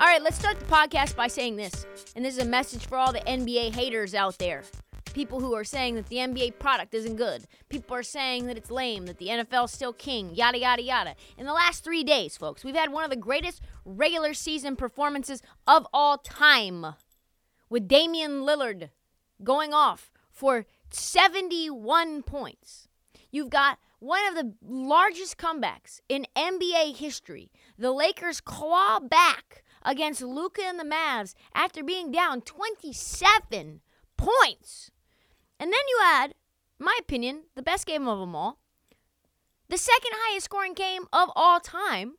All right, let's start the podcast by saying this. And this is a message for all the NBA haters out there. People who are saying that the NBA product isn't good. People are saying that it's lame, that the NFL's still king, yada, yada, yada. In the last three days, folks, we've had one of the greatest regular season performances of all time with Damian Lillard going off for 71 points. You've got one of the largest comebacks in NBA history. The Lakers claw back against Luka and the Mavs after being down 27 points. And then you add, my opinion, the best game of them all. The second highest scoring game of all time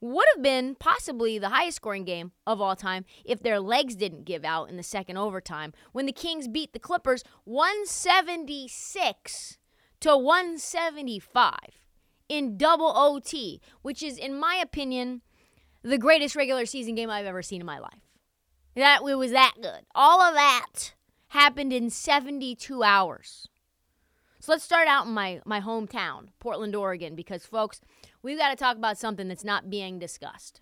would have been possibly the highest scoring game of all time if their legs didn't give out in the second overtime when the Kings beat the Clippers 176 to 175 in double OT, which is, in my opinion, the greatest regular season game I've ever seen in my life. That it was that good. All of that happened in 72 hours. So let's start out in my, my hometown, Portland, Oregon, because folks, we've got to talk about something that's not being discussed.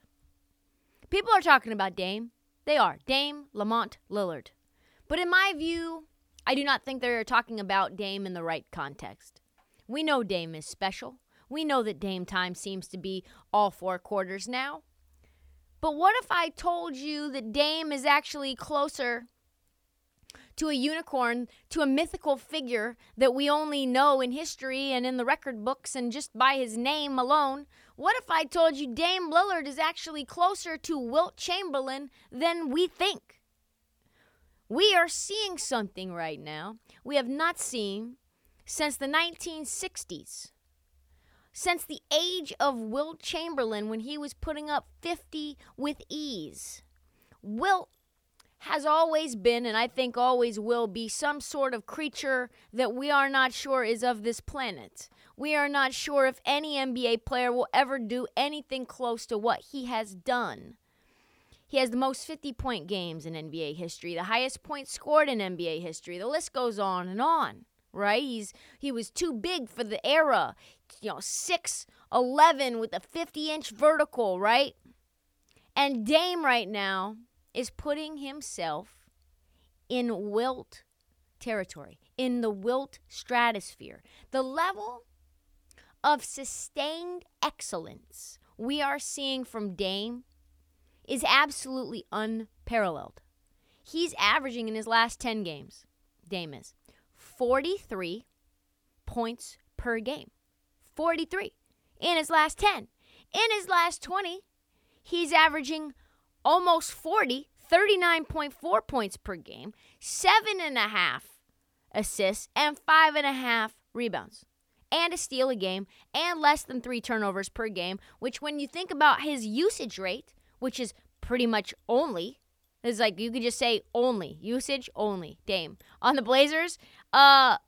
People are talking about Dame. They are. Dame Lamont Lillard. But in my view, I do not think they're talking about Dame in the right context. We know Dame is special. We know that Dame time seems to be all four quarters now. But what if I told you that Dame is actually closer to a unicorn, to a mythical figure that we only know in history and in the record books and just by his name alone? What if I told you Dame Lillard is actually closer to Wilt Chamberlain than we think? We are seeing something right now we have not seen since the 1960s since the age of Wilt Chamberlain when he was putting up 50 with ease. Wilt has always been, and I think always will be, some sort of creature that we are not sure is of this planet. We are not sure if any NBA player will ever do anything close to what he has done. He has the most 50 point games in NBA history, the highest points scored in NBA history. The list goes on and on right? He's he was too big for the era. You know, 6'11 with a 50 inch vertical, right? And Dame right now is putting himself in Wilt territory, in the Wilt stratosphere. The level of sustained excellence we are seeing from Dame is absolutely unparalleled. He's averaging in his last 10 games, Dame is, 43 points per game. 43 in his last 10. In his last 20, he's averaging almost 40, 39.4 points per game, seven and a half assists, and five and a half rebounds, and a steal a game, and less than three turnovers per game, which, when you think about his usage rate, which is pretty much only it's like you could just say only usage only Dame on the Blazers. Uh,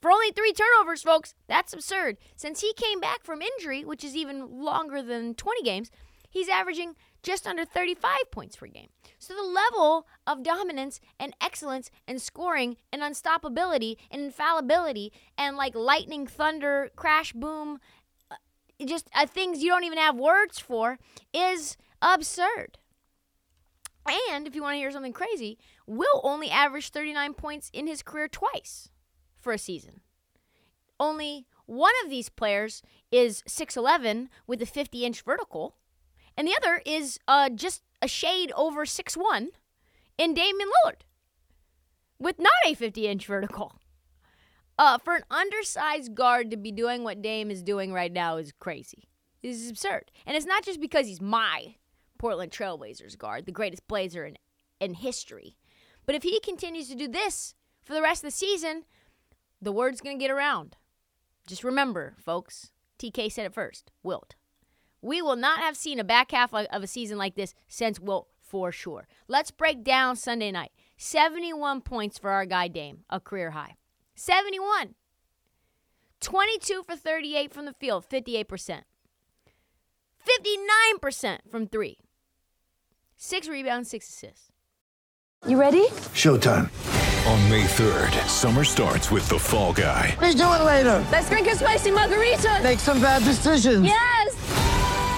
for only three turnovers, folks. That's absurd. Since he came back from injury, which is even longer than 20 games, he's averaging just under 35 points per game. So the level of dominance and excellence and scoring and unstoppability and infallibility and like lightning, thunder, crash, boom, uh, just uh, things you don't even have words for is absurd. And if you want to hear something crazy, Wilt only averaged 39 points in his career twice for a season. Only one of these players is 6'11 with a 50 inch vertical, and the other is uh, just a shade over 6'1 in Damian Lillard with not a 50 inch vertical. Uh, for an undersized guard to be doing what Dame is doing right now is crazy. This is absurd. And it's not just because he's my Portland Trailblazers guard, the greatest blazer in, in history. But if he continues to do this for the rest of the season, the word's going to get around. Just remember, folks, TK said it first Wilt. We will not have seen a back half of a season like this since Wilt for sure. Let's break down Sunday night. 71 points for our guy Dame, a career high. 71. 22 for 38 from the field, 58%. 59% from three. Six rebounds, six assists. You ready? Showtime. On May 3rd, summer starts with The Fall Guy. Let's do it later. Let's drink a spicy margarita. Make some bad decisions. Yes.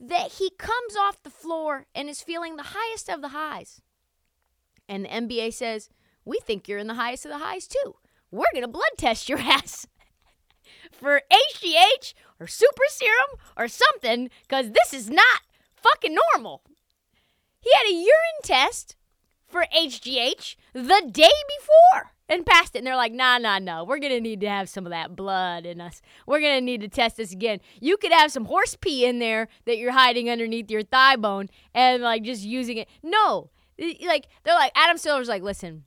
that he comes off the floor and is feeling the highest of the highs. And the NBA says, We think you're in the highest of the highs too. We're going to blood test your ass for HGH or super serum or something because this is not fucking normal. He had a urine test for HGH the day before and passed it. And they're like, nah, nah, no. We're going to need to have some of that blood in us. We're going to need to test this again. You could have some horse pee in there that you're hiding underneath your thigh bone and like just using it. No. Like, they're like, Adam Silver's like, listen,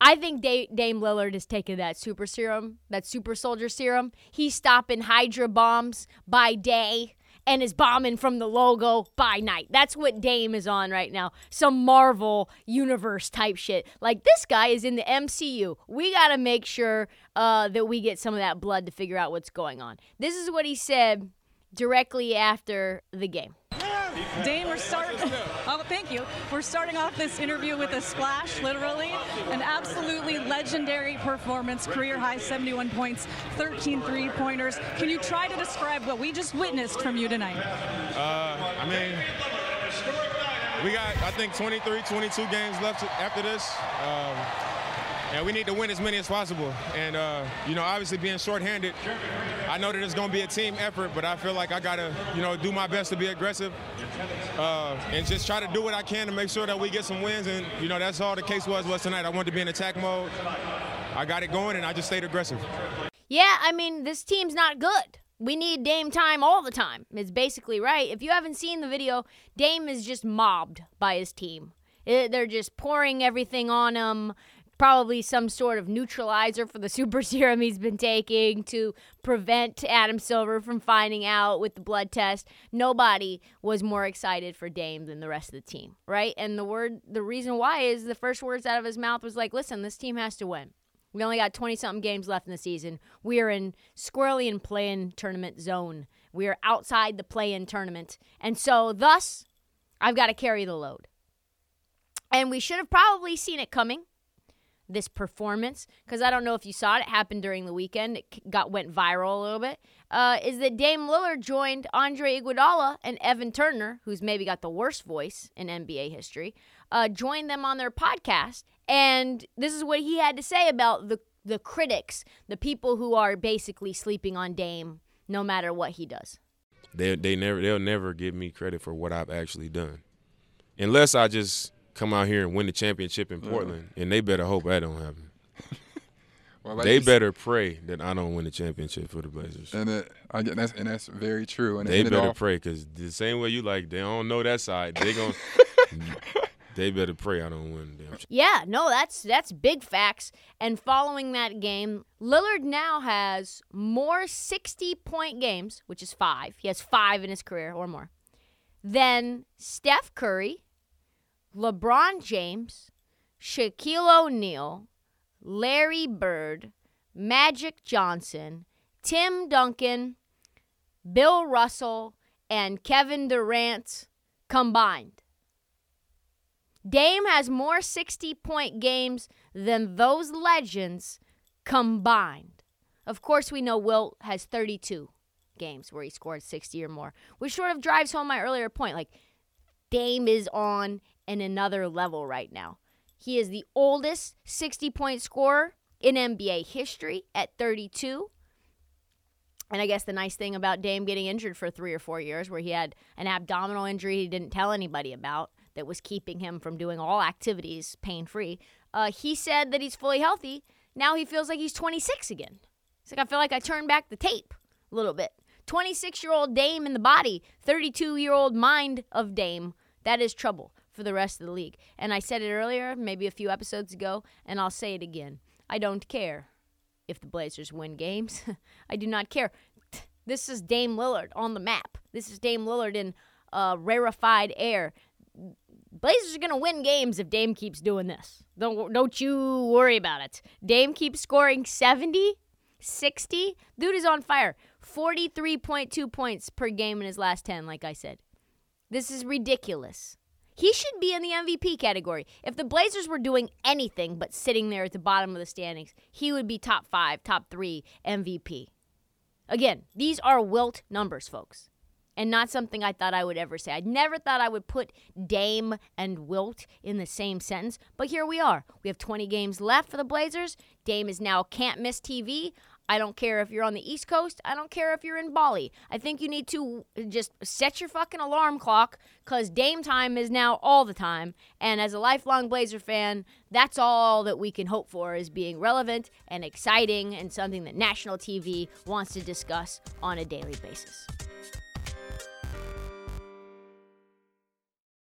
I think Dame, Dame Lillard is taking that super serum, that super soldier serum. He's stopping Hydra bombs by day and is bombing from the logo by night. That's what Dame is on right now. Some Marvel universe type shit. Like this guy is in the MCU. We got to make sure uh, that we get some of that blood to figure out what's going on. This is what he said directly after the game. Dame, we're starting. Oh, thank you. We're starting off this interview with a splash, literally, an absolutely legendary performance. Career high, 71 points, 13 three-pointers. Can you try to describe what we just witnessed from you tonight? Uh, I mean, we got I think 23, 22 games left after this. Um, and we need to win as many as possible. And, uh, you know, obviously being shorthanded, I know that it's going to be a team effort, but I feel like I got to, you know, do my best to be aggressive uh, and just try to do what I can to make sure that we get some wins. And, you know, that's all the case was was tonight. I wanted to be in attack mode. I got it going, and I just stayed aggressive. Yeah, I mean, this team's not good. We need Dame time all the time. It's basically right. If you haven't seen the video, Dame is just mobbed by his team. It, they're just pouring everything on him probably some sort of neutralizer for the super serum he's been taking to prevent Adam Silver from finding out with the blood test. Nobody was more excited for Dame than the rest of the team, right? And the word the reason why is the first words out of his mouth was like, "Listen, this team has to win." We only got 20 something games left in the season. We are in squarely in play in tournament zone. We are outside the play in tournament. And so, thus, I've got to carry the load. And we should have probably seen it coming this performance because I don't know if you saw it. It happened during the weekend. It got went viral a little bit. Uh, is that Dame Lillard joined Andre Iguodala and Evan Turner, who's maybe got the worst voice in NBA history, uh, joined them on their podcast, and this is what he had to say about the the critics, the people who are basically sleeping on Dame, no matter what he does. They they never they'll never give me credit for what I've actually done, unless I just come out here and win the championship in mm-hmm. Portland, and they better hope that don't happen. Well, like they you s- better pray that I don't win the championship for the Blazers. And it, I get that's and that's very true. And They better off- pray because the same way you like, they don't know that side. They gon' they better pray I don't win damn. Yeah, no, that's that's big facts. And following that game, Lillard now has more 60-point games, which is 5. He has 5 in his career or more. Than Steph Curry, LeBron James, Shaquille O'Neal, Larry Bird, Magic Johnson, Tim Duncan, Bill Russell, and Kevin Durant combined. Dame has more 60 point games than those legends combined. Of course, we know Wilt has 32 games where he scored 60 or more, which sort of drives home my earlier point. Like, Dame is on an another level right now. He is the oldest 60 point scorer in NBA history at 32. And I guess the nice thing about Dame getting injured for three or four years, where he had an abdominal injury he didn't tell anybody about that was keeping him from doing all activities pain free, uh, he said that he's fully healthy. Now he feels like he's 26 again. He's like, I feel like I turned back the tape a little bit. 26 year old Dame in the body, 32 year old mind of Dame. That is trouble for the rest of the league. And I said it earlier, maybe a few episodes ago, and I'll say it again. I don't care if the Blazers win games. I do not care. This is Dame Lillard on the map. This is Dame Lillard in uh, rarefied air. Blazers are going to win games if Dame keeps doing this. Don't, don't you worry about it. Dame keeps scoring 70, 60. Dude is on fire. 43.2 points per game in his last 10, like I said. This is ridiculous. He should be in the MVP category. If the Blazers were doing anything but sitting there at the bottom of the standings, he would be top five, top three MVP. Again, these are Wilt numbers, folks, and not something I thought I would ever say. I never thought I would put Dame and Wilt in the same sentence, but here we are. We have 20 games left for the Blazers. Dame is now can't miss TV. I don't care if you're on the East Coast. I don't care if you're in Bali. I think you need to just set your fucking alarm clock because Dame time is now all the time. And as a lifelong Blazer fan, that's all that we can hope for is being relevant and exciting and something that national TV wants to discuss on a daily basis.